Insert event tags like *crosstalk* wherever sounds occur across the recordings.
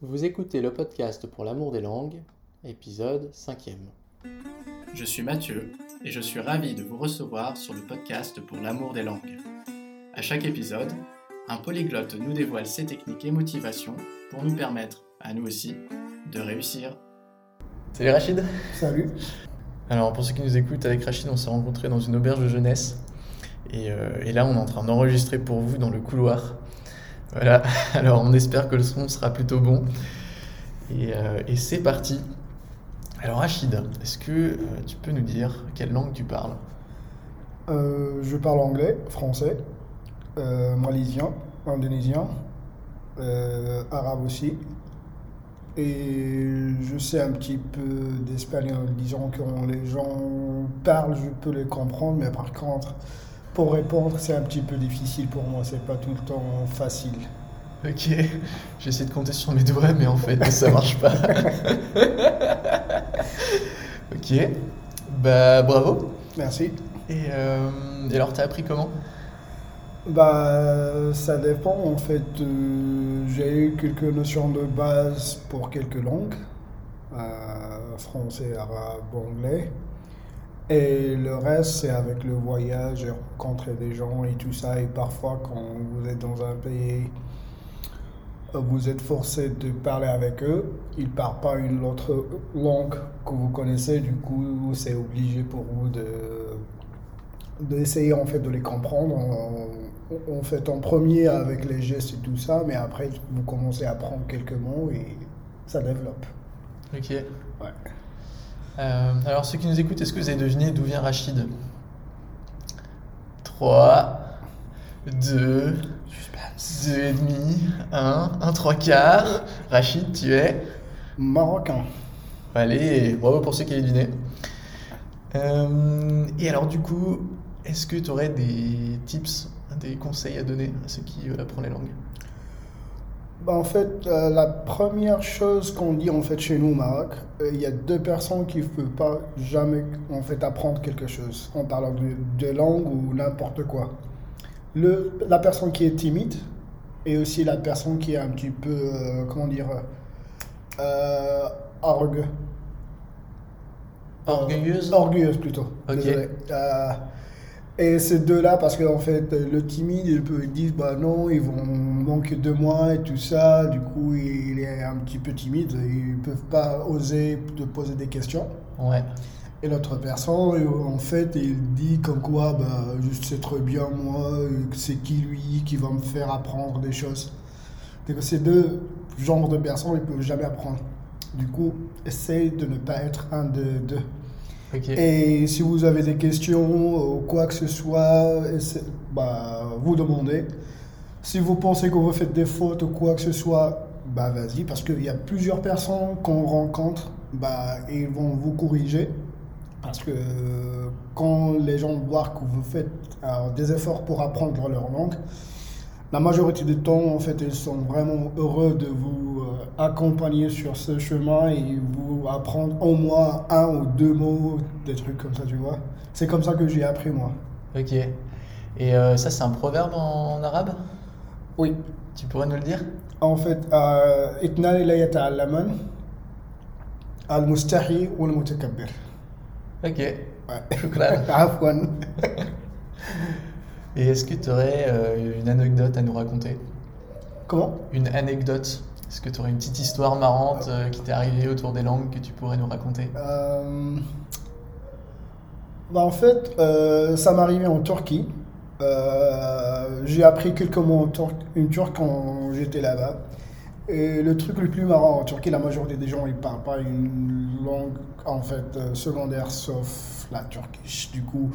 Vous écoutez le podcast pour l'amour des langues, épisode 5 Je suis Mathieu et je suis ravi de vous recevoir sur le podcast pour l'amour des langues. À chaque épisode, un polyglotte nous dévoile ses techniques et motivations pour nous permettre, à nous aussi, de réussir. Salut Rachid Salut Alors pour ceux qui nous écoutent, avec Rachid on s'est rencontrés dans une auberge de jeunesse et, euh, et là on est en train d'enregistrer pour vous dans le couloir. Voilà, *laughs* alors on espère que le son sera plutôt bon. Et, euh, c'est parti. Alors Rachid, est-ce que euh, tu peux nous dire quelle langue tu parles? Euh, Je parle anglais, français, malaisien, indonésien, arabe aussi. Et je sais un petit peu d'espagnol. Disons que les gens parlent, je peux les comprendre, mais par contre, pour répondre, c'est un petit peu difficile pour moi. C'est pas tout le temps facile. Ok, j'essaie de compter sur mes doigts, mais en fait, ça marche pas. *laughs* ok, bah bravo. Merci. Et, euh, et alors, t'as appris comment? Bah, ça dépend en fait. euh, j'ai eu quelques notions de base pour quelques langues, euh, français, arabe, anglais. Et le reste, c'est avec le voyage, j'ai rencontré des gens et tout ça. Et parfois, quand vous êtes dans un pays, vous êtes forcé de parler avec eux. Ils ne parlent pas une autre langue que vous connaissez. Du coup, c'est obligé pour vous de d'essayer en fait de les comprendre en, en fait en premier avec les gestes et tout ça mais après vous commencez à apprendre quelques mots et ça développe Ok. ouais Euh, alors, ceux qui nous écoutent, est-ce que vous avez deviné d'où vient Rachid 3, 2, 2 et demi, 1, 1 3 quarts. Rachid, tu es marocain Allez, bravo pour ceux qui avaient deviné. Euh, et alors, du coup, est-ce que tu aurais des tips, des conseils à donner à ceux qui veulent apprendre les langues Bah, en fait euh, la première chose qu'on dit en fait chez nous au Maroc euh, il y a deux personnes qui ne peuvent pas jamais en fait apprendre quelque chose en parlant de, de langue ou n'importe quoi le, la personne qui est timide et aussi la personne qui est un petit peu euh, comment dire orgue Orgueilleuse Orgueilleuse plutôt. Ok. Désolé. Et ces deux-là, parce qu'en fait, le timide, ils disent bah non, ils vont manquer de moi et tout ça. Du coup, il est un petit peu timide. Ils peuvent pas oser de poser des questions. Ouais. Et l'autre personne, en fait, il dit comme quoi bah, je sais très bien moi, c'est qui lui qui va me faire apprendre des choses. Donc, ces deux genres de personnes, ils peuvent jamais apprendre. Du coup, essaye de ne pas être un de deux. Et si vous avez des questions ou quoi que ce soit, bah, vous demandez. Si vous pensez que vous faites des fautes ou quoi que ce soit, bah vas-y, parce qu'il y a plusieurs personnes qu'on rencontre, bah, ils vont vous corriger. Parce que quand les gens voient que vous faites euh, des efforts pour apprendre leur langue, la majorité du temps, en fait, ils sont vraiment heureux de vous euh, accompagner sur ce chemin et vous apprendre en moi un ou deux mots, des trucs comme ça, tu vois. C'est comme ça que j'ai appris, moi. Ok. Et euh, ça, c'est un proverbe en, arabe? Oui. Tu pourrais nous le dire? En fait, euh, Itnani la yata'allaman, al-mustahi ou al-mutakabbir. Ok. Ouais. *laughs* *laughs* Et est-ce que tu aurais euh, une anecdote à nous raconter? Comment? Une anecdote est-ce que tu aurais une petite histoire marrante euh, qui t'est arrivée autour des langues que tu pourrais nous raconter? Euh, bah, en fait, euh, ça m'est arrivé en Turquie. J'ai appris quelques mots en turc, quand j'étais là-bas. Et le truc le plus marrant en Turquie, la majorité des gens ils parlent pas une langue en fait secondaire sauf la turkish. Du coup,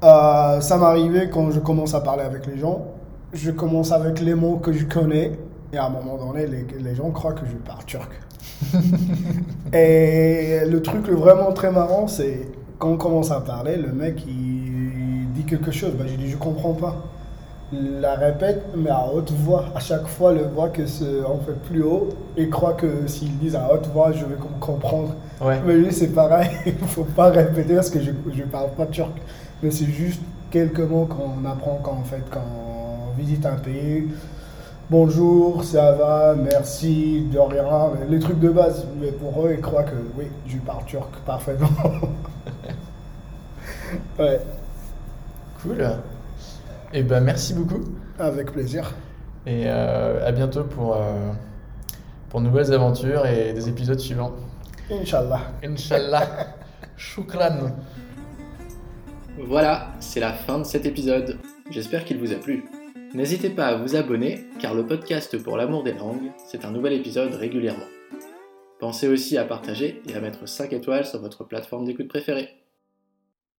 ça m'est arrivé quand je commence à parler avec les gens. Je commence avec les mots que je connais et à un moment donné, les, les gens croient que je parle turc. *laughs* Et le truc vraiment très marrant, c'est quand on commence à parler, le mec il dit quelque chose, bah, j'ai dit je comprends pas. Il la répète, mais à haute voix. À chaque fois, le voix que en fait plus haut et croit que s'il dit à haute voix, je vais com- comprendre. Ouais. Mais lui, c'est pareil, *laughs* il faut pas répéter parce que je ne parle pas turc. Mais c'est juste quelques mots qu'on apprend quand, en fait, quand on visite un pays. Bonjour, ça va, merci, de rien, les trucs de base. Mais pour eux, ils croient que oui, je parle turc parfaitement. *laughs* ouais, Cool. Et ben merci beaucoup. avec plaisir. Et euh, à bientôt pour, euh, pour de nouvelles aventures et des épisodes suivants. Inch'Allah. Inch'Allah. *laughs* Shukran. Voilà, c'est la fin de cet épisode. J'espère qu'il vous a plu. N'hésitez pas à vous abonner, car le podcast pour l'amour des langues, c'est un nouvel épisode régulièrement. Pensez aussi à partager et à mettre 5 étoiles sur votre plateforme d'écoute préférée.